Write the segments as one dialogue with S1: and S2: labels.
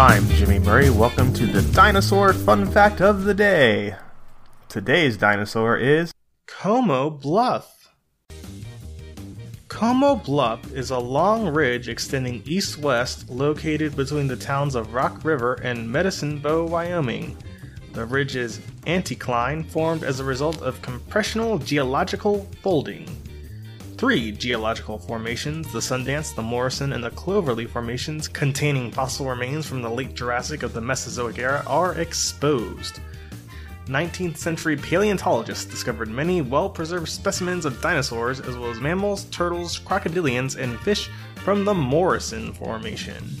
S1: I'm Jimmy Murray. Welcome to the Dinosaur Fun Fact of the Day. Today's dinosaur is
S2: Como Bluff. Como Bluff is a long ridge extending east west located between the towns of Rock River and Medicine Bow, Wyoming. The ridge is anticline formed as a result of compressional geological folding. Three geological formations, the Sundance, the Morrison, and the Cloverly formations, containing fossil remains from the late Jurassic of the Mesozoic era, are exposed. 19th century paleontologists discovered many well preserved specimens of dinosaurs, as well as mammals, turtles, crocodilians, and fish from the Morrison Formation.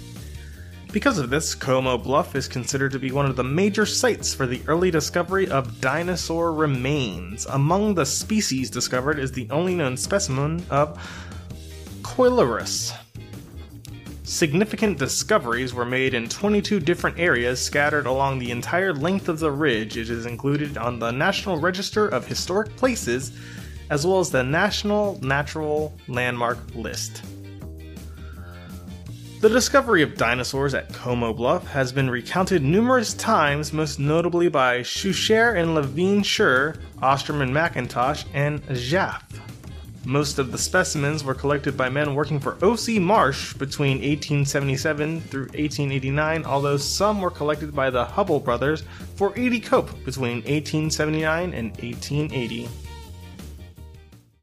S2: Because of this, Como Bluff is considered to be one of the major sites for the early discovery of dinosaur remains. Among the species discovered is the only known specimen of Coelurus. Significant discoveries were made in 22 different areas scattered along the entire length of the ridge. It is included on the National Register of Historic Places as well as the National Natural Landmark List. The discovery of dinosaurs at Como Bluff has been recounted numerous times, most notably by Schuchert and Levine Schur, Osterman McIntosh, and Jaffe. Most of the specimens were collected by men working for O.C. Marsh between 1877 through 1889, although some were collected by the Hubbell brothers for E.D. Cope between 1879 and 1880.